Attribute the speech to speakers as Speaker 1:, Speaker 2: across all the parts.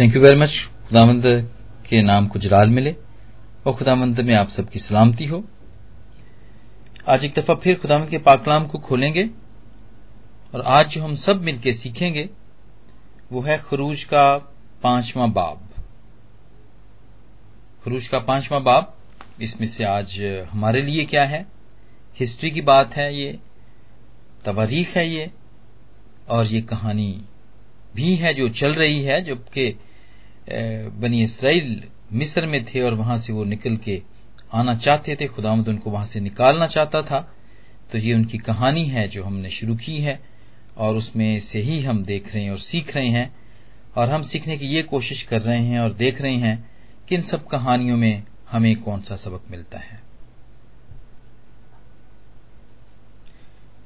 Speaker 1: Thank you very much खुदामंद के नाम को जलाल मिले और खुदामंद में आप सबकी सलामती हो। आज एक दफ़ा फिर खुदामंद के पाकलाम को खोलेंगे और आज जो हम सब मिलकर सीखेंगे, वो है खरूज का पांचवा बाब। खरूज का पांचवा बाब, इसमें से आज हमारे लिए क्या है? हिस्ट्री की बात है ये, तवारीख है ये, और ये कहानी भी है जो चल रही है, जबकि बनी इसराइल मिस्र में थे और वहाँ से वो निकल के आना चाहते थे। खुदामद उनको वहाँ से निकालना चाहता था। तो ये उनकी कहानी है जो हमने शुरू की है और उसमें से ही हम देख रहे हैं और सीख रहे हैं और हम सीखने की ये कोशिश कर रहे हैं और देख रहे हैं कि इन सब कहानियों में हमें कौन सा सबक मिलता है।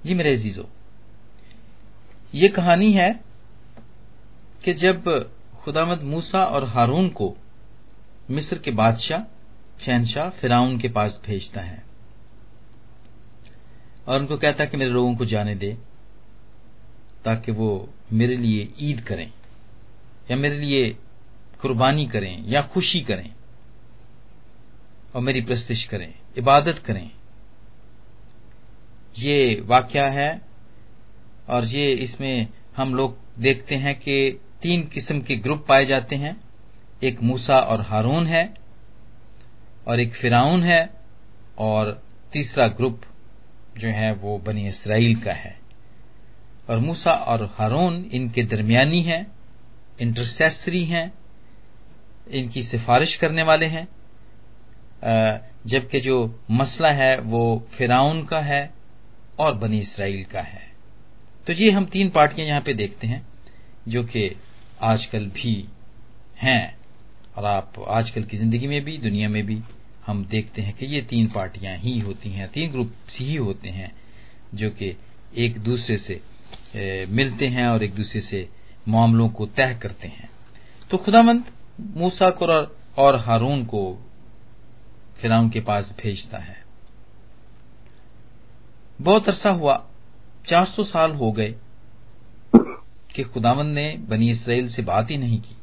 Speaker 1: जी मेरे अजीजो, ये कहानी है कि जब खुदामद मूसा और हारून को मिस्र के बादशाह, शहनशाह फिराउन के पास भेजता है और उनको कहता है कि मेरे लोगों को जाने दे, ताकि वो मेरे लिए ईद करें, या मेरे लिए कुर्बानी करें, या खुशी करें, और मेरी प्रस्तिश करें, इबादत करें। ये वाक्य है, और ये इसमें हम लोग देखते हैं कि तीन किस्म के ग्रुप पाए जाते हैं। एक मूसा और हारून है और एक फिराउन है और तीसरा ग्रुप जो है वो बनी इसराइल का है। और मूसा और हारून इनके दरमियानी हैं इंटरसेसरी हैं, इनकी सिफारिश करने वाले हैं। जबकि जो मसला है वो फिराउन का है और बनी इसराइल का है। तो ये हम तीन पार्टियाँ यहाँ पे देखते हैं, जो कि आजकल भी हैं और आप आजकल की ज़िंदगी में भी, दुनिया में भी हम देखते हैं कि ये तीन पार्टियाँ ही होती हैं, तीन ग्रुप ही होते हैं, जो कि एक दूसरे से मिलते हैं और एक दूसरे से मामलों को तय करते हैं। तो खुदामंद मूसा को और हारून को फिराउन के पास भेजता है। बहुत अरसा हुआ 400 साल हो गए कि खुदावंद ने बनी इसराइल से बात ही नहीं की।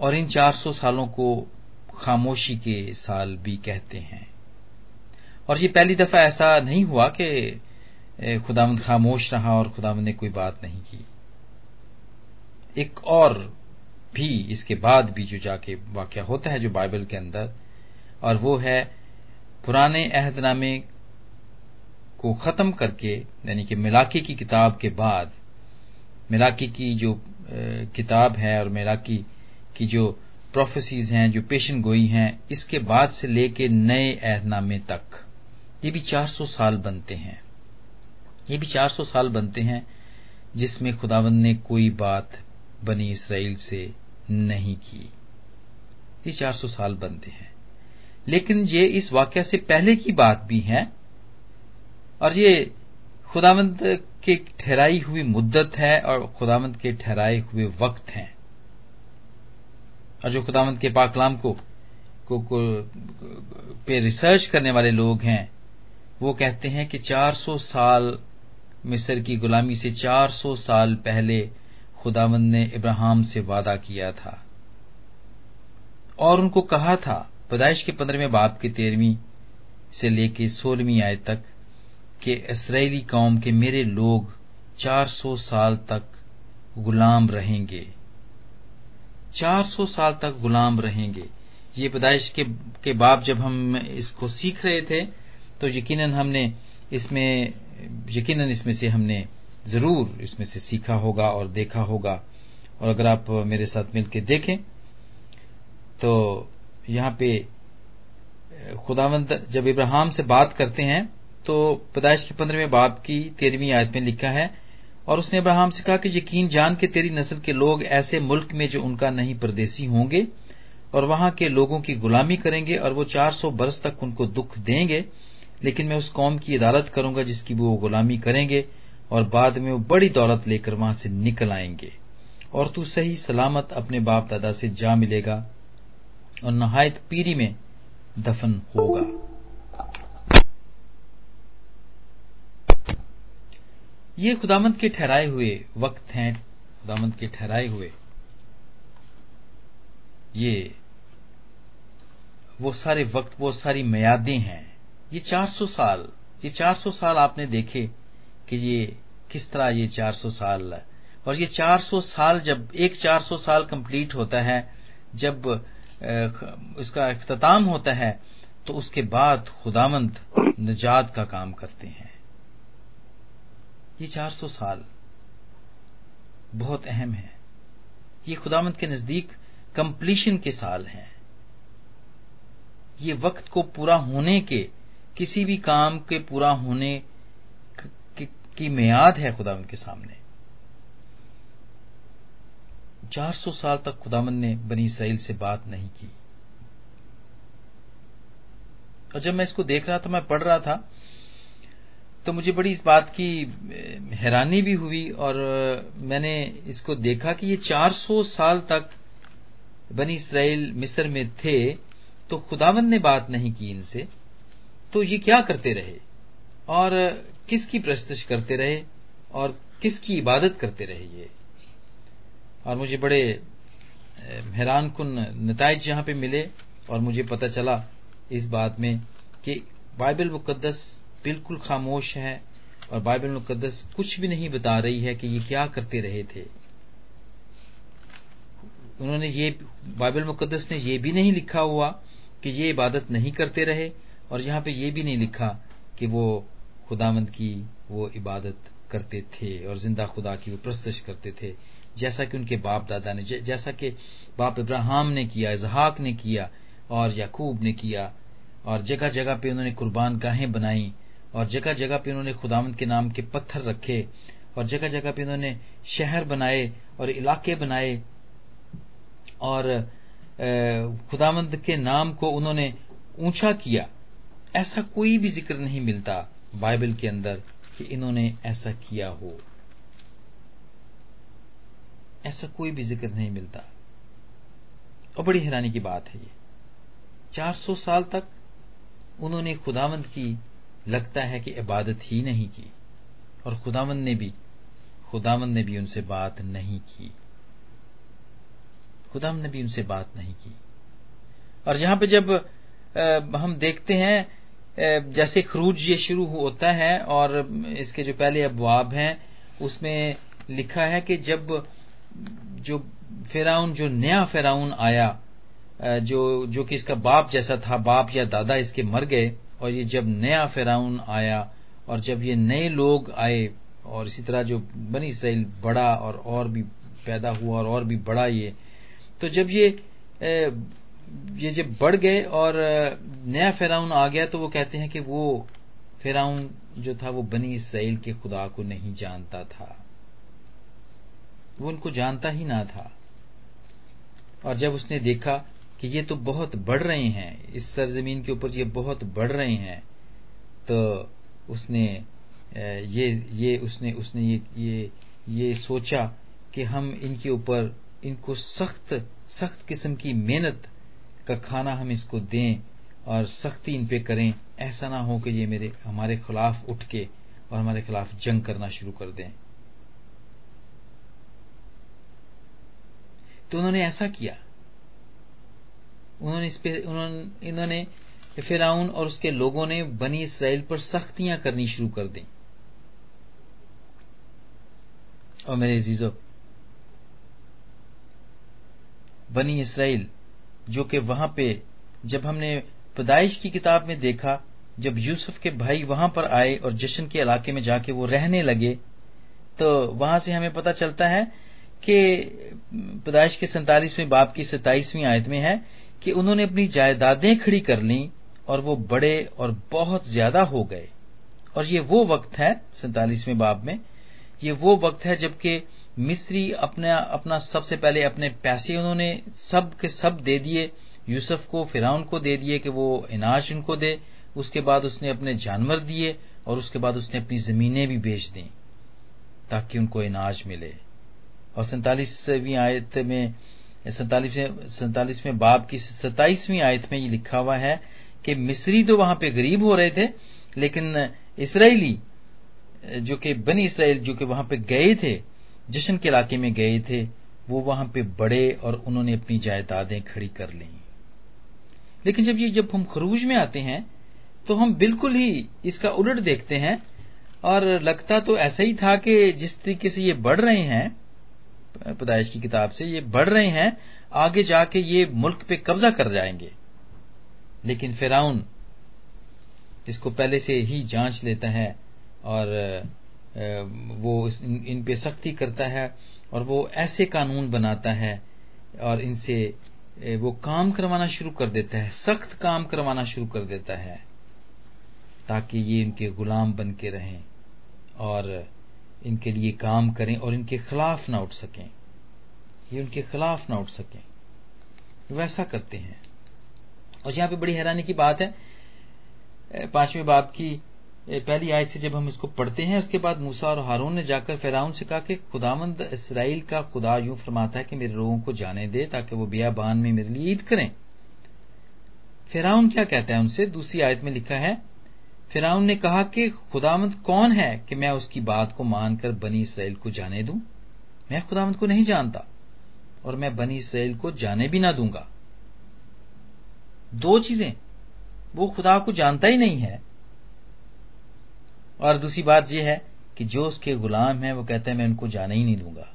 Speaker 1: और इन 400 सालों को खामोशी के साल भी कहते हैं। और ये पहली दफ़ा ऐसा नहीं हुआ कि खुदावंद खामोश रहा और खुदावंद ने कोई बात नहीं की। एक और भी इसके बाद भी जो जाके वाक्य होता है जो बाइबल के अंदर, और वो है पुराने अहदनामे को खत्म करके, यानी कि मिलाके की किताब के बाद मिलाकी की जो किताब है और मेराकी की जो प्रोफेसीज हैं, जो पेशन गोई हैं, इसके बाद से लेके नए अहदनामे तक, ये भी 400 साल बनते हैं। ये भी 400 साल बनते हैं जिसमें खुदावंद ने कोई बात बनी इसराइल से नहीं की। ये 400 साल बनते हैं। लेकिन ये इस वाक्य से पहले की बात भी है और ये खुदावंद की ठहराई हुई मुद्दत है और खुदावंद के ठहराए हुए वक्त हैं। और जो खुदावंद के पाकलाम को, को, को पे रिसर्च करने वाले लोग हैं वो कहते हैं कि 400 साल मिस्र की गुलामी से 400 साल पहले खुदावंद ने इब्राहिम से वादा किया था। और उनको कहा था पैदाइश के पंद्रहवें बाप की तेरहवीं से लेके सोलहवीं आय तक कि इसराइली कौम के मेरे लोग 400 साल तक गुलाम रहेंगे। 400 साल तक गुलाम रहेंगे। ये पैदाइश के, के बाप जब हम इसको सीख रहे थे तो यकीनन हमने इसमें यकीनन इसमें से हमने ज़रूर इसमें से सीखा होगा और देखा होगा। और अगर आप मेरे साथ मिलकर देखें तो यहाँ पे खुदावंत जब इब्राहिम से बात करते हैं तो पैदाइश के पंद्रहवें बाप की तेरहवीं आयत में लिखा है, और उसने अब्राहम से कहा कि यकीन जान के तेरी नस्ल के लोग ऐसे मुल्क में जो उनका नहीं परदेसी होंगे, और वहाँ के लोगों की गुलामी करेंगे, और वो 400 बरस तक उनको दुख देंगे, लेकिन मैं उस कौम की अदालत करूँगा जिसकी वो गुलामी करेंगे, और बाद में वो बड़ी दौलत लेकर वहाँ से निकल आएँगे। और तू सही सलामत अपने बाप दादा से जा मिलेगा, और नहायत पीरी में दफन होगा। ये खुदामंद के ठहराए हुए वक्त हैं खुदामंद के ठहराए हुए। ये, वो सारे वक्त, वो सारी मयादें हैं। ये 400 साल, ये 400 साल आपने देखे कि ये किस तरह ये 400 साल, और ये 400 साल जब, एक 400 साल कंप्लीट होता है, जब इसका अख्ताम होता है तो उसके बाद खुदामंद निजात का काम करते हैं। ये 400 साल बहुत अहम है। ये खुदामंद के नज़दीक कंप्लीशन के साल हैं। ये वक्त को पूरा होने के, किसी भी काम के पूरा होने की मियाद है खुदावंद के सामने। 400 साल तक खुदावंद ने बनी इसराइल से बात नहीं की। और जब मैं इसको देख रहा था, मैं पढ़ रहा था तो मुझे बड़ी इस बात की हैरानी भी हुई और मैंने इसको देखा कि ये 400 साल तक बनी इसराइल मिस्र में थे तो खुदावंद ने बात नहीं की इनसे तो ये क्या करते रहे? और किसकी प्रस्तश करते रहे? और किसकी इबादत करते रहे ये? और मुझे बड़े हैरान कन नतज यहाँ पे मिले और मुझे पता चला इस बात में कि बाइबल मुकदस बिल्कुल खामोश है और बाइबल मुकदस कुछ भी नहीं बता रही है कि ये क्या करते रहे थे। उन्होंने ये, बाइबल मुकदस ने ये भी नहीं लिखा हुआ कि ये इबादत नहीं करते रहे और यहाँ पे ये भी नहीं लिखा कि वो खुदामंद की वो इबादत करते थे और ज़िंदा खुदा की वो प्रस्तश करते थे। जैसा कि उनके बाप दादा ने जैसा कि बाप इब्राहिम ने किया इजहाक ने किया और याकूब ने किया और जगह जगह पे उन्होंने कुर्बान गाहें बनाई और जगह जगह पे उन्होंने खुदामंद के नाम के पत्थर रखे और जगह जगह पे उन्होंने शहर बनाए और इलाके बनाए और खुदामंद के नाम को उन्होंने ऊँचा किया। ऐसा कोई भी ज़िक्र नहीं मिलता बाइबल के अंदर कि इन्होंने ऐसा किया हो। ऐसा कोई भी ज़िक्र नहीं मिलता। और बड़ी हैरानी की बात है ये। 400 साल तक उन्होंने खुदामंद की लगता है कि इबादत ही नहीं की। और खुदावंद ने भी खुदावंद ने भी उनसे बात नहीं की। खुदावंद ने भी उनसे बात नहीं की। और यहाँ पे जब हम देखते हैं जैसे खरूज ये शुरू होता है, और इसके जो पहले अबवाब हैं, उसमें लिखा है कि जब जो फेराउन, जो नया फेराउन आया जो जो कि इसका बाप जैसा था, बाप या दादा इसके मर गए और ये जब नया फेराउन आया और जब ये नए लोग आए और इसी तरह जो बनी इसराइल बड़ा और और भी पैदा हुआ और और भी बड़ा ये तो जब ये ये जब बढ़ गए और नया फेराउन आ गया तो वो कहते हैं कि वो फेराउन जो था वो बनी इसराइल के खुदा को नहीं जानता था। वो उनको जानता ही ना था। और जब उसने देखा कि ये तो बहुत बढ़ रहे हैं, इस सरजमीन के ऊपर ये बहुत बढ़ रहे हैं तो उसने ये ये उसने उसने ये ये ये सोचा कि हम इनके ऊपर, इनको सख्त सख्त किस्म की मेहनत का खाना हम इसको दें और सख्ती इन पे करें, ऐसा ना हो कि ये मेरे, हमारे खिलाफ उठ के और हमारे खिलाफ जंग करना शुरू कर दें। तो उन्होंने ऐसा किया। उन्होंने इस पे इन्होंने फिराउन और उसके लोगों ने बनी इसराइल पर सख्तियाँ करनी शुरू कर दी। और मेरे अजीजो, बनी इसराइल, जो कि वहाँ पे, जब हमने पैदाइश की किताब में देखा, जब यूसुफ के भाई वहाँ पर आए और जश्न के इलाके में जाके वो रहने लगे तो वहाँ से हमें पता चलता है कि पैदाइश के सैतालीसवें बाप की सताइसवीं आयत में है कि उन्होंने अपनी जायदादें खड़ी कर ली और वो बड़े और बहुत ज़्यादा हो गए। और ये वो वक्त है, सैतालीसवें बाब में, ये वो वक्त है जबकि मिस्री अपना अपना सबसे पहले अपने पैसे उन्होंने सब के सब दे दिए। यूसुफ को, फिराउन को दे दिए कि वो इनाज उनको दे। उसके बाद उसने अपने जानवर दिए और उसके बाद उसने अपनी जमीनें भी बेच दी ताकि उनको इनाज मिले। और सैतालीसवीं आयत में सैतालीसवें बाब की सत्ताईसवीं आयत में ये लिखा हुआ है कि मिस्री तो वहाँ पे गरीब हो रहे थे, लेकिन इसराइली, जो कि बनी इसराइल, जो कि वहाँ पे गए थे, जश्न के इलाके में गए थे, वो वहाँ पे बड़े और उन्होंने अपनी जायदादें खड़ी कर ली। लेकिन जब ये, जब हम खरूज में आते हैं तो हम बिल्कुल ही इसका उलट देखते हैं, और लगता तो ऐसा ही था कि जिस तरीके से ये बढ़ रहे हैं पैदाइश की किताब से ये बढ़ रहे हैं, आगे जाके ये मुल्क पे कब्जा कर जाएँगे। लेकिन फिराउन इसको पहले से ही जाँच लेता है और वो इन पे सख्ती करता है और वो ऐसे कानून बनाता है और इनसे वो काम करवाना शुरू कर देता है, सख्त काम करवाना शुरू कर देता है, ताकि ये इनके गुलाम बन के रहें और इनके लिए काम करें और इनके खिलाफ ना उठ सकें। ये उनके खिलाफ ना उठ सकें। वैसा करते हैं। और यहाँ पे बड़ी हैरानी की बात है। पाँचवें बाप की पहली आयत से जब हम इसको पढ़ते हैं, उसके बाद मूसा और हारून ने जाकर फेराउन से कहा कि खुदामंद इसराइल का खुदा यूँ फरमाता है कि मेरे लोगों को जाने दे ताकि वो बियाबान में मेरे लिए ईद करें। फेराउन क्या कहता है उनसे? दूसरी आयत में लिखा है फिराउन ने कहा कि खुदामंद कौन है कि मैं उसकी बात को मानकर बनी इसराइल को जाने दूँ? मैं खुदामंद को नहीं जानता और मैं बनी इसराइल को जाने भी ना दूँगा। दो चीज़ें। वो खुदा को जानता ही नहीं है। और दूसरी बात यह है कि जो उसके गुलाम हैं, वो कहते हैं, मैं उनको जाने ही नहीं दूँगा।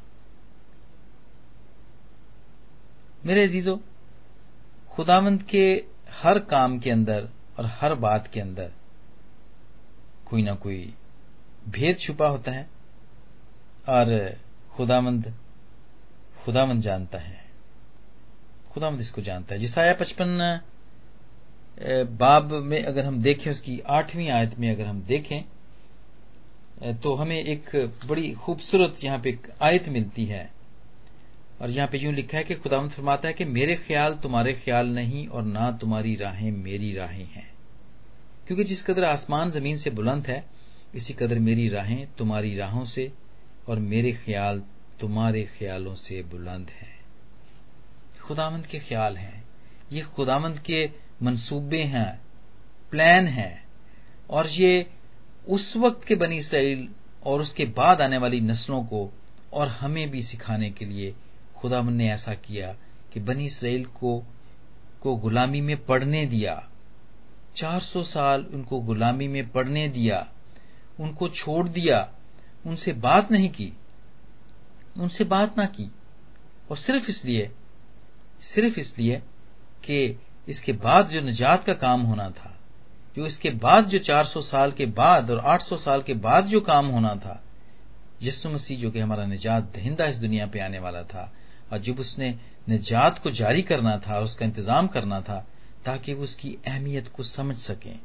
Speaker 1: मेरे अजीजो, खुदावंत के हर काम के अंदर और हर बात के अंदर कोई ना कोई भेद छुपा होता है और खुदावंद खुदावंद जानता है। खुदामंद इसको जानता है। जिसाया पचपन बाब में अगर हम देखें, उसकी आठवीं आयत में अगर हम देखें तो हमें एक बड़ी खूबसूरत यहाँ पे एक आयत मिलती है। और यहाँ पे यूँ लिखा है कि खुदावंत फरमाता है कि मेरे ख्याल तुम्हारे ख्याल नहीं और ना तुम्हारी राहें मेरी राहें हैं। क्योंकि जिस कदर आसमान ज़मीन से बुलंद है, इसी कदर मेरी राहें तुम्हारी राहों से और मेरे ख्याल तुम्हारे ख्यालों से बुलंद है। खुदावंत के ख्याल हैं। ये खुदावंत के मंसूबे हैं, प्लान हैं। और ये उस वक्त के बनी इसराइल और उसके बाद आने वाली नस्लों को और हमें भी सिखाने के लिए खुदावन ने ऐसा किया कि बनी इसराइल को को गुलामी में पढ़ने दिया। 400 साल उनको गुलामी में पढ़ने दिया, उनको छोड़ दिया, उनसे बात नहीं की, उनसे बात ना की। और सिर्फ़ इसलिए सिर्फ़ इसलिए कि इसके बाद जो निजात का काम होना था, जो इसके बाद जो 400 साल के बाद और 800 साल के बाद जो काम होना था यस्सु मसीह जो कि हमारा निजात दहिंदा इस दुनिया पे आने वाला था, और जब उसने निजात को जारी करना था, उसका इंतज़ाम करना था ताकि वो उसकी अहमियत को समझ सकें,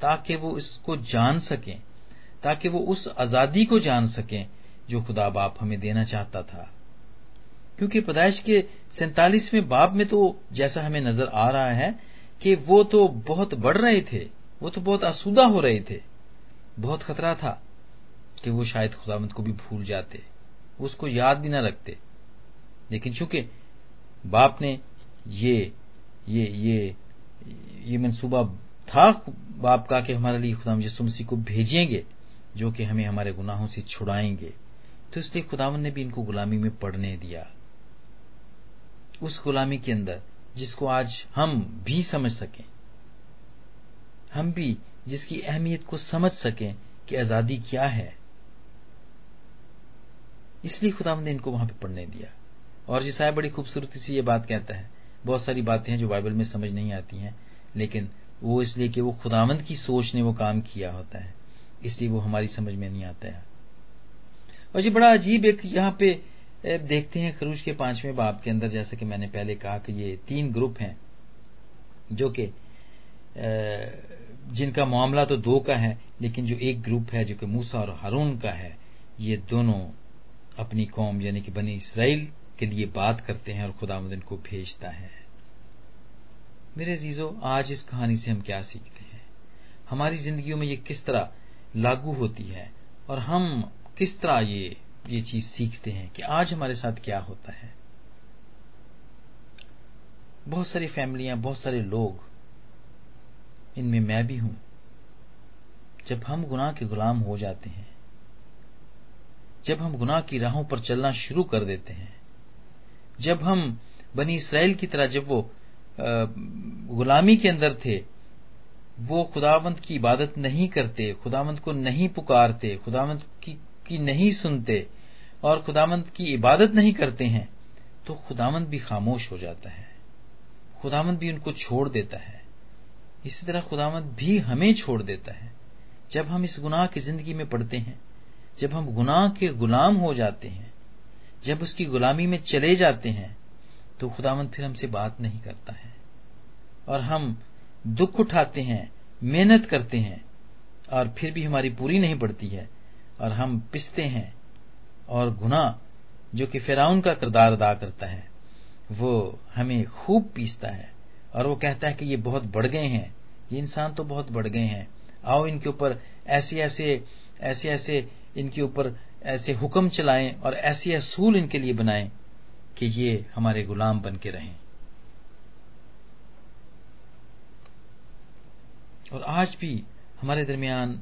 Speaker 1: ताकि वो इसको जान सकें, ताकि वो उस आज़ादी को जान सकें जो खुदा बाप हमें देना चाहता था। क्योंकि पैदाइश के सैतालीसवें बाप में तो जैसा हमें नज़र आ रहा है कि वो तो बहुत बढ़ रहे थे, वो तो बहुत आसूदा हो रहे थे। बहुत खतरा था कि वो शायद खुदामंद को भी भूल जाते, उसको याद भी ना रखते। लेकिन चूँकि बाप ने ये ये ये ये मंसूबा था बाप का कि हमारे लिए खुदाम यसु मसीह को भेजेंगे जो कि हमें हमारे गुनाहों से छुड़ाएँगे। तो इसलिए खुदावन ने भी इनको गुलामी में पढ़ने दिया। उस गुलामी के अंदर, जिसको आज हम भी समझ सकें, हम भी जिसकी अहमियत को समझ सकें कि आज़ादी क्या है, इसलिए खुदा ने इनको वहाँ पे पढ़ने दिया। और जिसाया बड़ी खूबसूरती से ये बात कहता है बहुत सारी बातें हैं जो बाइबल में समझ नहीं आती हैं, लेकिन वो इसलिए कि वो खुदावंद की सोच ने वो काम किया होता है। इसलिए वो हमारी समझ में नहीं आता है। और जी, बड़ा अजीब एक यहाँ पे देखते हैं खरूज के पाँचवें बाप के अंदर, जैसे कि मैंने पहले कहा कि ये तीन ग्रुप हैं, जो कि जिनका मामला तो दो का है, लेकिन जो एक ग्रुप है, जो कि मूसा और हारून का है, ये दोनों अपनी कौम, यानी कि बनी इसराइल के लिए बात करते हैं और खुदामद इनको भेजता है। मेरे जीजो आज इस कहानी से हम क्या सीखते हैं? हमारी जिंदगियों में ये किस तरह लागू होती है और हम किस तरह ये ये चीज़ सीखते हैं कि आज हमारे साथ क्या होता है? बहुत सारी फैमिलियाँ, बहुत सारे लोग, इनमें मैं भी हूँ। जब हम गुनाह के गुलाम हो जाते हैं, जब हम गुनाह की राहों पर चलना शुरू कर देते हैं जब हम बनी इसराइल की तरह जब वो गुलामी के अंदर थे वो खुदावंत की इबादत नहीं करते खुदावंत को नहीं पुकारते खुदावंत की, की नहीं सुनते और खुदावंत की इबादत नहीं करते हैं तो खुदावंत भी खामोश हो जाता है। खुदावंत भी उनको छोड़ देता है। इसी तरह खुदावंत भी हमें छोड़ देता है। जब हम इस गुनाह की ज़िंदगी में पड़ते हैं जब हम गुनाह के गुलाम हो जाते हैं जब उसकी गुलामी में चले जाते हैं तो खुदावंत फिर हमसे बात नहीं करता है। और हम दुख उठाते हैं, मेहनत करते हैं, और फिर भी हमारी पूरी नहीं पड़ती है। और हम पिसते हैं, और गुना जो कि फिराउन का किरदार अदा करता है, वो हमें खूब पीसता है। और वो कहता है कि ये बहुत बढ़ गए हैं, ये इंसान तो बहुत बढ़ गए हैं। आओ इनके ऊपर ऐसे ऐसे ऐसे ऐसे इनके ऊपर ऐसे हुक्म चलाएँ और ऐसी असूल इनके लिए बनाएँ कि ये हमारे गुलाम बन के रहें। और आज भी हमारे दरमियान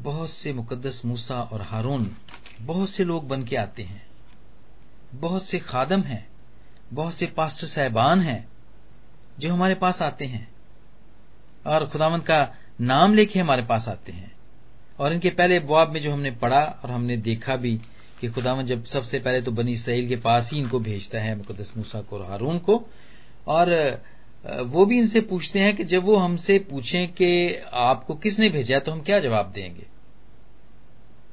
Speaker 1: बहुत से मुकद्दस मूसा और हारून बहुत से लोग बन के आते हैं। बहुत से खादम हैं, बहुत से पास्टर साहबान हैं जो हमारे पास आते हैं और खुदावंत का नाम लेके हमारे पास आते हैं। और इनके पहले बुआब में जो हमने पढ़ा और हमने देखा भी कि खुदावंत जब सबसे पहले तो बनी इसराइल के पास ही इनको भेजता है मुकदस मूसा को और हारून को। और वो भी इनसे पूछते हैं कि जब वो हमसे पूछें कि आपको किसने भेजा तो हम क्या जवाब देंगे?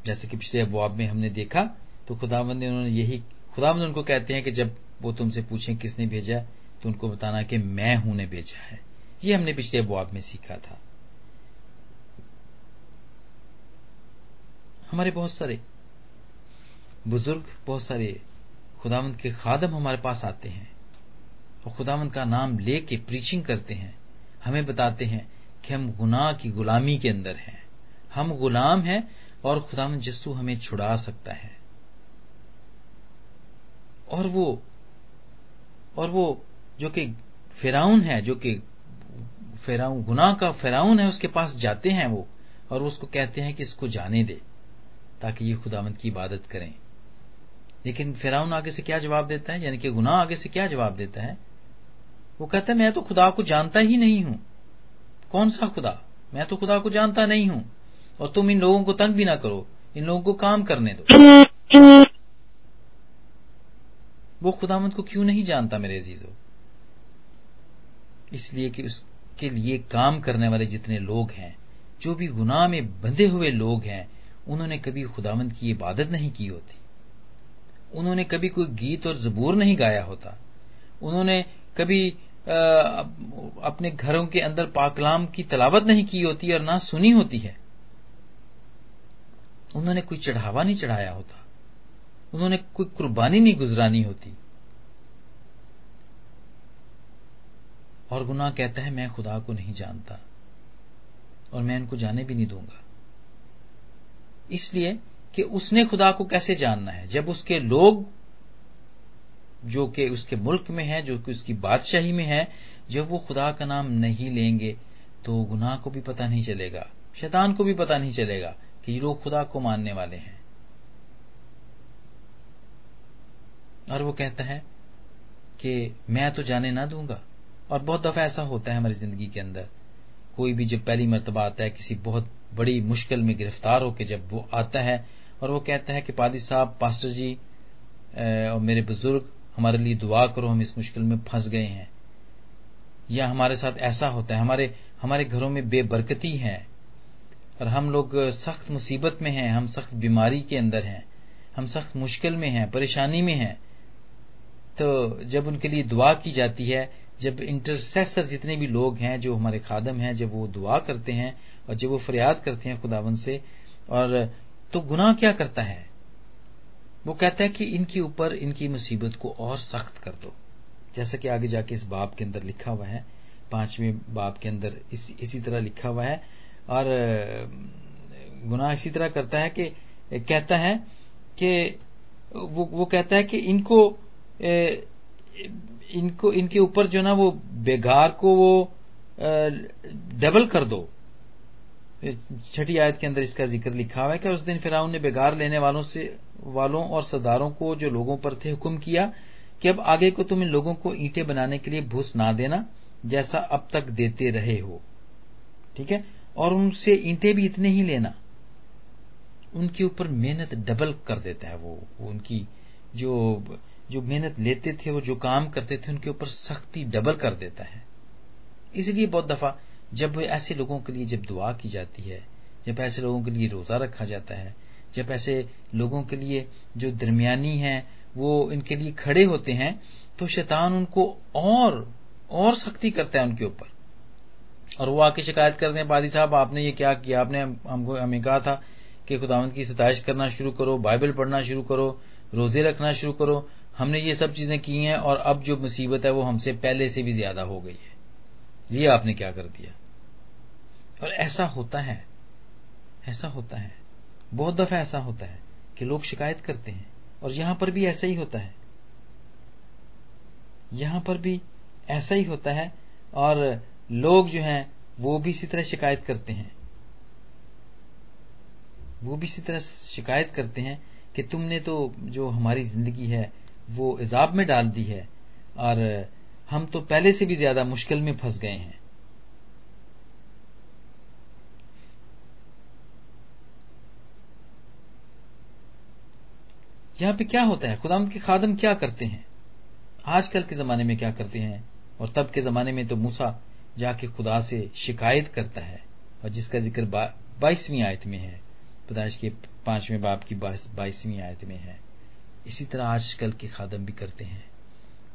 Speaker 1: जैसे कि पिछले अबवाब में हमने देखा तो खुदावंद ने उन्होंने यही, खुदावंद उनको कहते हैं कि जब वो तुमसे पूछें किसने भेजा तो उनको बताना कि मैं हूँ ने भेजा है। ये हमने पिछले अबवाब में सीखा था। हमारे बहुत सारे बुज़ुर्ग, बहुत सारे खुदावंत के खादम हमारे पास आते हैं और खुदावंत का नाम लेके प्रीचिंग करते हैं। हमें बताते हैं कि हम गुनाह की गुलामी के अंदर हैं। हम गुलाम हैं और खुदावंत जस्सू हमें छुड़ा सकता है। और वो और वो जो कि फिराउन है, जो कि फिराउन, गुनाह का फिराउन है, उसके पास जाते हैं वो और उसको कहते हैं कि इसको जाने दे। ताकि ये खुदावंत की इबादत करें। लेकिन फिराउन आगे से क्या जवाब देता है? यानी कि गुनाह आगे से क्या जवाब देता है? वो कहता है, मैं तो खुदा को जानता ही नहीं हूँ। कौन सा खुदा? मैं तो खुदा को जानता नहीं हूँ। और तुम इन लोगों को तंग भी ना करो। इन लोगों को काम करने दो। वो खुदामंद को क्यों नहीं जानता मेरे अजीजों? इसलिए कि उसके लिए काम करने वाले जितने लोग हैं, जो भी गुनाह में बंधे हुए लोग हैं उन्होंने कभी खुदामंद की इबादत नहीं की होती। उन्होंने कभी कोई गीत और जबूर नहीं गाया होता। उन्होंने कभी आ, अपने घरों के अंदर पाकलाम की तलावत नहीं की होती और ना सुनी होती है। उन्होंने कोई चढ़ावा नहीं चढ़ाया होता। उन्होंने कोई कुर्बानी नहीं गुजरानी होती। और गुनाह कहता है मैं खुदा को नहीं जानता और मैं इनको जाने भी नहीं दूँगा। इसलिए कि उसने खुदा को कैसे जानना है? जब उसके लोग, जो कि उसके मुल्क में है, जो कि उसकी बादशाही में है, जब वो खुदा का नाम नहीं लेंगे तो गुनाह को भी पता नहीं चलेगा। शैतान को भी पता नहीं चलेगा कि ये लोग खुदा को मानने वाले हैं। और वो कहता है कि मैं तो जाने ना दूँगा। और बहुत दफ़ा ऐसा होता है हमारी ज़िंदगी के अंदर। कोई भी जब पहली मरतबा आता है, किसी बहुत बड़ी मुश्किल में गिरफ़्तार होकर जब वो आता है और वो कहता है कि पादी साहब, पास्टर जी और मेरे बुज़ुर्ग, हमारे लिए दुआ करो, हम इस मुश्किल में फंस गए हैं। या हमारे साथ ऐसा होता है, हमारे हमारे घरों में बेबरकती है और हम लोग सख्त मुसीबत में हैं, हम सख्त बीमारी के अंदर हैं, हम सख्त मुश्किल में हैं, परेशानी में हैं। तो जब उनके लिए दुआ की जाती है, जब इंटरसेसर जितने भी लोग हैं, जो हमारे खादम हैं, जब वो दुआ करते हैं और जब वो फरियाद करते हैं खुदावन से और तो गुनाह क्या करता है? वो कहता है कि इनके ऊपर इनकी मुसीबत को और सख्त कर दो। जैसा कि आगे जाके इस बाप के अंदर लिखा हुआ है पाँचवें बाप के अंदर इस, इसी तरह लिखा हुआ है और गुनाह इसी तरह करता है कि कहता है कि वो वो कहता है कि इनको इनको इनके ऊपर जो ना वो बेगार को वो डबल कर दो। छठी आयत के अंदर इसका ज़िक्र लिखा हुआ है कि उस दिन फिराउन ने बेगार लेने वालों से, वालों और सरदारों को, जो लोगों पर थे, हुक्म किया कि अब आगे को तुम इन लोगों को ईंटें बनाने के लिए भूस ना देना, जैसा अब तक देते रहे हो। ठीक है? और उनसे ईंटें भी इतने ही लेना। उनके ऊपर मेहनत डबल कर देता है वो उनकी जो जो मेहनत लेते थे, वो जो काम करते थे, उनके ऊपर सख्ती डबल कर देता है। इसलिए बहुत दफ़ा जब ऐसे लोगों के लिए जब दुआ की जाती है, जब ऐसे लोगों के लिए रोजा रखा जाता है, जब ऐसे लोगों के लिए जो दरमियानी हैं, वो इनके लिए खड़े होते हैं तो शैतान उनको और और सख्ती करता है उनके ऊपर। और वो आके शिकायत करते हैं, बादी साहब, आपने ये क्या किया? आपने हमको, हमें कहा था कि खुदावंत की सताइश करना शुरू करो, बाइबल पढ़ना शुरू करो, रोज़े रखना शुरू करो। हमने ये सब चीज़ें की हैं और अब जो मुसीबत है वो हमसे पहले से भी ज़्यादा हो गई है। ये आपने क्या कर दिया? और ऐसा होता है, ऐसा होता है। बहुत दफ़ा ऐसा होता है कि लोग शिकायत करते हैं और यहाँ पर भी ऐसा ही होता है। यहाँ पर भी ऐसा ही होता है और लोग जो हैं, वो भी इसी तरह शिकायत करते हैं। वो भी इसी तरह शिकायत करते हैं कि तुमने तो जो हमारी ज़िंदगी है, वो इजाब में डाल दी है और हम तो पहले से भी ज़्यादा मुश्किल में फंस गए हैं। यहाँ पे क्या होता है? खुदाम के खादम क्या करते हैं? आजकल के जमाने में क्या करते हैं? और तब के जमाने में तो मूसा जाके खुदा से शिकायत करता है, और जिसका ज़िक्र बाईसवीं आयत में है। पदाइश के पाँचवें बाप की बाईसवीं आयत में है। इसी तरह आजकल के खादम भी करते हैं।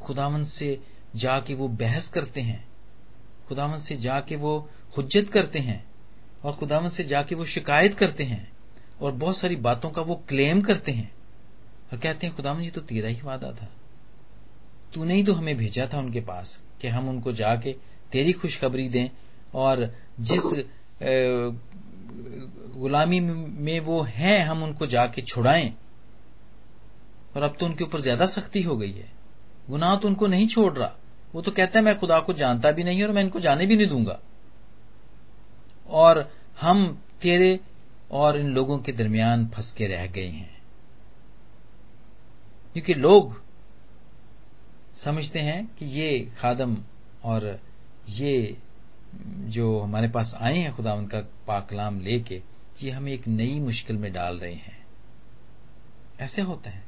Speaker 1: खुदावन से जाके वो बहस करते हैं। खुदावन से जाके वो हुज्जत करते हैं। और खुदावन से जाके वो शिकायत करते हैं। और बहुत सारी बातों का वो क्लेम करते हैं। और कहते हैं खुदावन जी तो तेरा ही वादा था। तूने ही तो हमें भेजा था उनके पास कि हम उनको जाके तेरी खुशखबरी दें और जिस गुलामी में वो हैं, हम उनको जाके छुड़ाएँ। और अब तो उनके ऊपर ज़्यादा सख्ती हो गई है। गुनाह तो उनको नहीं छोड़ रहा। वो तो कहता है, मैं खुदा को जानता भी नहीं और मैं इनको जाने भी नहीं दूँगा। और हम तेरे और इन लोगों के दरमियान फंस के रह गए हैं। क्योंकि लोग समझते हैं कि ये खादम और ये जो हमारे पास आए हैं, खुदा उनका पाकलाम लेके, ये हमें एक नई मुश्किल में डाल रहे हैं। ऐसे होता है।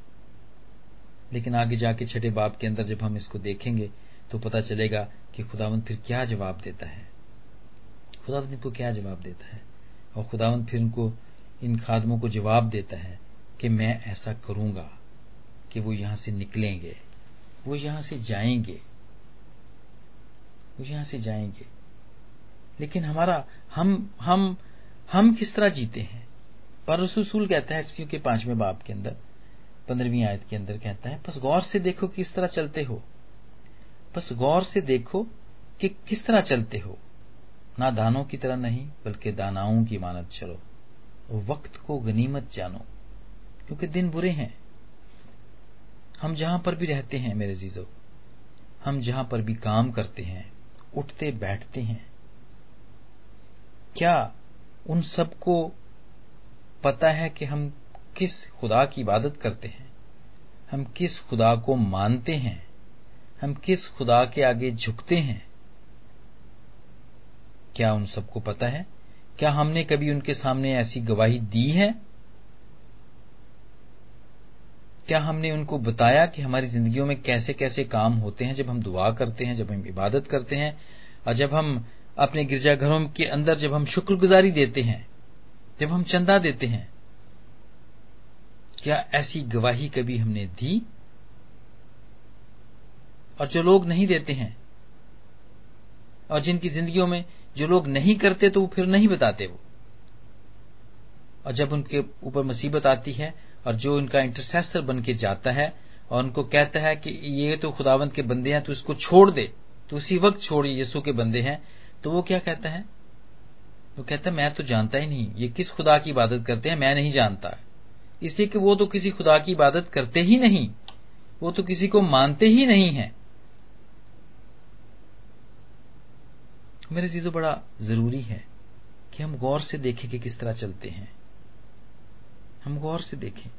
Speaker 1: लेकिन आगे जाके छठे बाप के अंदर जब हम इसको देखेंगे तो पता चलेगा कि खुदावंत फिर क्या जवाब देता है। खुदावंत इनको क्या जवाब देता है? और खुदावंत फिर उनको इन खादमों को जवाब देता है कि मैं ऐसा करूँगा। कि वो यहाँ से निकलेंगे, वो यहाँ से जाएँगे, वो यहाँ से जाएँगे। लेकिन हमारा, हम हम हम किस तरह जीते हैं? पर रसूल कहता है एफसीयू के पाँचवें बाप के अंदर, पंद्रहवीं आयत के अंदर कहता है, बस गौर से देखो किस तरह चलते हो। बस गौर से देखो कि किस तरह चलते हो। ना दानों की तरह नहीं, बल्कि दानाओं की मानत चलो। वक्त को गनीमत जानो, क्योंकि दिन बुरे हैं। हम जहाँ पर भी रहते हैं मेरे जीजो हम जहाँ पर भी काम करते हैं, उठते बैठते हैं, क्या उन सबको पता है कि हम किस खुदा की इबादत करते हैं? हम किस खुदा को मानते हैं? हम किस खुदा के आगे झुकते हैं? क्या उन सबको पता है? क्या हमने कभी उनके सामने ऐसी गवाही दी है? क्या हमने उनको बताया कि हमारी जिंदगियों में कैसे कैसे काम होते हैं, जब हम दुआ करते हैं, जब हम इबादत करते हैं, और जब हम अपने गिरजाघरों के अंदर जब हम शुक्रगुजारी देते हैं, जब हम चंदा देते हैं, क्या ऐसी गवाही कभी हमने दी? और जो लोग नहीं देते हैं, और जिनकी जिंदगियों में जो लोग नहीं करते तो वो फिर नहीं बताते वो। और जब उनके ऊपर मुसीबत आती है और जो उनका इंटरसेसर बन के जाता है और उनको कहता है कि ये तो खुदावंत के बंदे हैं तो इसको छोड़ दे। तो उसी वक्त छोड़ यीशु के बंदे हैं। तो वो क्या कहता है? वो कहता है, मैं तो जानता ही नहीं, ये किस खुदा की इबादत करते हैं, मैं नहीं जानता। इसलिए कि, वो तो किसी खुदा की इबादत करते ही नहीं, वो तो किसी को मानते ही नहीं है। मेरे चीज़ों बड़ा ज़रूरी है कि हम गौर से देखें कि किस तरह चलते हैं। हम गौर से देखें।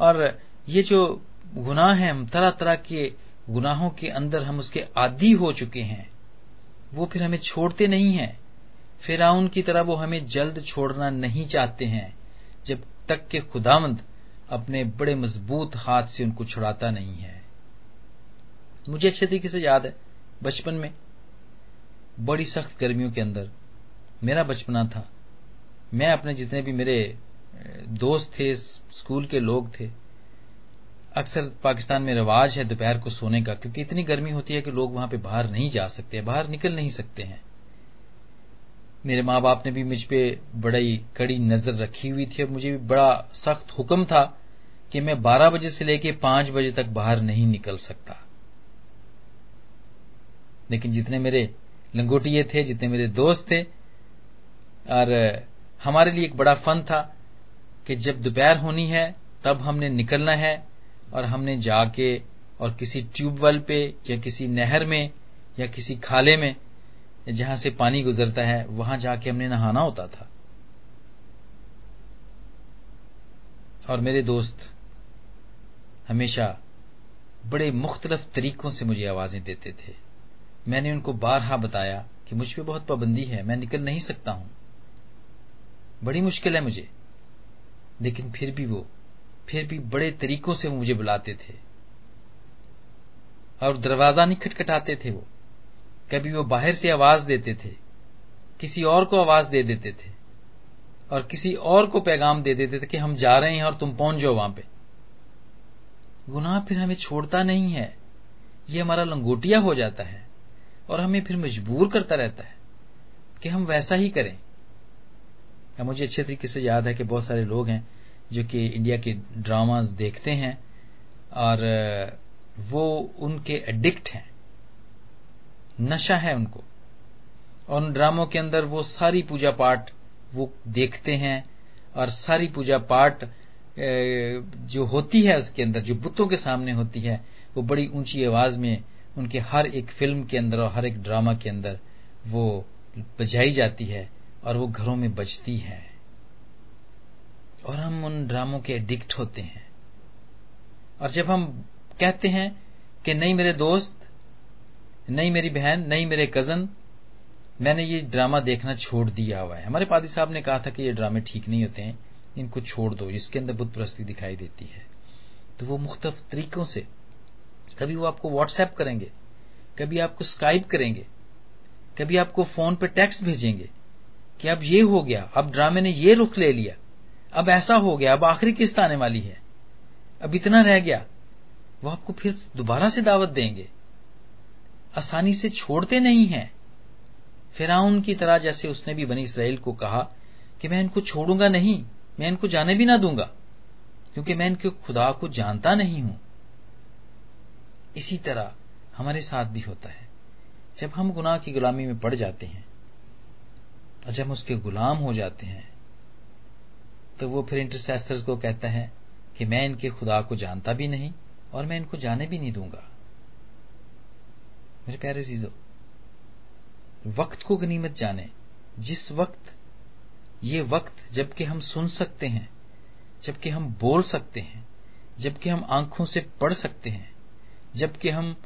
Speaker 1: और ये जो गुनाह हैं, हम तरह तरह के गुनाहों के अंदर हम उसके आदि हो चुके हैं। वो फिर हमें छोड़ते नहीं हैं। फिराउन की तरह वो हमें जल्द छोड़ना नहीं चाहते हैं, जब तक के खुदावंद अपने बड़े मज़बूत हाथ से उनको छुड़ाता नहीं है। मुझे अच्छे तरीके से याद है, बचपन में बड़ी सख्त गर्मियों के अंदर मेरा बचपना था। मैं अपने जितने भी मेरे दोस्त थे, स्कूल के लोग थे, अक्सर पाकिस्तान में रिवाज है दोपहर को सोने का, क्योंकि इतनी गर्मी होती है कि लोग वहाँ पे बाहर नहीं जा सकते, बाहर निकल नहीं सकते हैं। मेरे माँ बाप ने भी मुझ पर बड़ी कड़ी नज़र रखी हुई थी और मुझे भी बड़ा सख्त हुक्म था कि मैं 12 बजे से लेकर 5 बजे तक बाहर नहीं निकल सकता। लेकिन जितने मेरे लंगोटिए थे, जितने मेरे दोस्त थे, और हमारे लिए एक बड़ा फन था कि जब दोपहर होनी है, तब हमने निकलना है और हमने जाके और किसी ट्यूबवेल पे या किसी नहर में या किसी खाले में जहाँ से पानी गुजरता है, वहाँ जाके हमने नहाना होता था। और मेरे दोस्त हमेशा बड़े मुख्तलफ तरीकों से मुझे आवाज़ें देते थे। मैंने उनको बारहा बताया कि मुझ पर बहुत पाबंदी है, मैं निकल नहीं सकता हूँ। बड़ी मुश्किल है मुझे। लेकिन फिर भी वो, फिर भी बड़े तरीकों से मुझे बुलाते थे। और दरवाज़ा नहीं खटखटाते थे वो। कभी वो बाहर से आवाज़ देते थे, किसी और को आवाज़ दे देते थे, और किसी और को पैगाम दे देते थे कि हम जा रहे हैं और तुम पहुँच जाओ वहाँ पे। गुनाह फिर हमें छोड़ता नहीं है। ये हमारा लंगोटिया हो जाता है, और हमें फिर मजबूर करता रहता है कि हम वैसा ही करें। मुझे अच्छे तरीके से याद है कि बहुत सारे लोग हैं जो कि इंडिया के ड्रामाज देखते हैं और वो उनके एडिक्ट हैं। नशा है उनको। और उन ड्रामों के अंदर वो सारी पूजा पाठ वो देखते हैं और सारी पूजा पाठ जो होती है उसके अंदर, जो बुतों के सामने होती है, वो बड़ी ऊँची आवाज़ में उनके हर एक फ़िल्म के अंदर और हर एक ड्रामा के अंदर वो बजाई जाती है। और वो घरों में बजती है। और हम उन ड्रामों के एडिक्ट होते हैं। और जब हम कहते हैं कि नहीं मेरे दोस्त, नहीं मेरी बहन, नहीं मेरे कज़न मैंने ये ड्रामा देखना छोड़ दिया हुआ है। हमारे पादी साहब ने कहा था कि ये ड्रामे ठीक नहीं होते हैं, इनको छोड़ दो, जिसके अंदर बुद्ध प्रस्ती दिखाई देती है। तो वो मुख्तफ तरीकों से, कभी वो आपको व्हाट्सएप करेंगे, कभी आपको स्काइप करेंगे, कभी आपको फ़ोन पे टेक्स्ट भेजेंगे कि अब ये हो गया, अब ड्रामे ने ये रुख ले लिया, अब ऐसा हो गया, अब आखिरी किस्त आने वाली है, अब इतना रह गया, वो आपको फिर दोबारा से दावत देंगे। आसानी से छोड़ते नहीं हैं। फिराउन की तरह जैसे उसने भी बनी इसराइल को कहा कि मैं इनको छोड़ूँगा नहीं, मैं इनको जाने भी ना दूँगा, क्योंकि मैं इनके खुदा को जानता नहीं हूँ। इसी तरह हमारे साथ भी होता है। जब हम गुनाह की गुलामी में पड़ जाते हैं और जब उसके गुलाम हो जाते हैं तो वो फिर इंटरसेसर्स को कहता है कि मैं इनके खुदा को जानता भी नहीं और मैं इनको जाने भी नहीं दूँगा। मेरे प्यारे चीज़ों वक्त को गनीमत जाने। जिस वक्त, ये वक्त जबकि हम सुन सकते हैं, जबकि हम बोल सकते हैं, जबकि हम आँखों से पढ़ सकते हैं, जबकि हम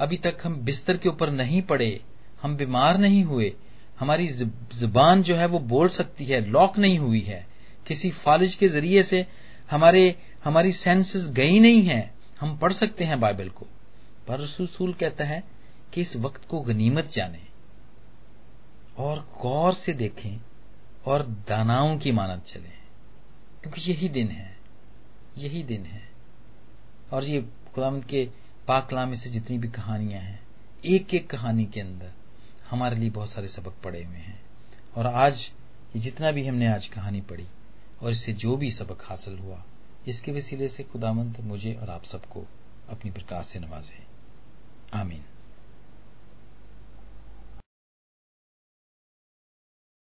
Speaker 1: अभी तक हम बिस्तर के ऊपर नहीं पड़े, हम बीमार नहीं हुए हमारी ज़ुबान जो है वो बोल सकती है, लॉक नहीं हुई है। किसी फालिज के ज़रिए से हमारे, हमारी सेंसेस गई नहीं है। हम पढ़ सकते हैं बाइबल को। पर रसूल कहता है कि इस वक्त को गनीमत जाने और गौर से देखें और दानाओं की मानत चलें। क्योंकि यही दिन है। यही दिन है। और ये खुदामद के पाकलाम से जितनी भी कहानियाँ हैं एक एक कहानी के अंदर हमारे लिए बहुत सारे सबक पड़े हुए हैं। और आज ये जितना भी हमने आज कहानी पढ़ी, और इससे जो भी सबक हासिल हुआ, इसके वसीले से खुदामंद मुझे और आप सबको अपनी प्रकाश से नवाजे। आमीन।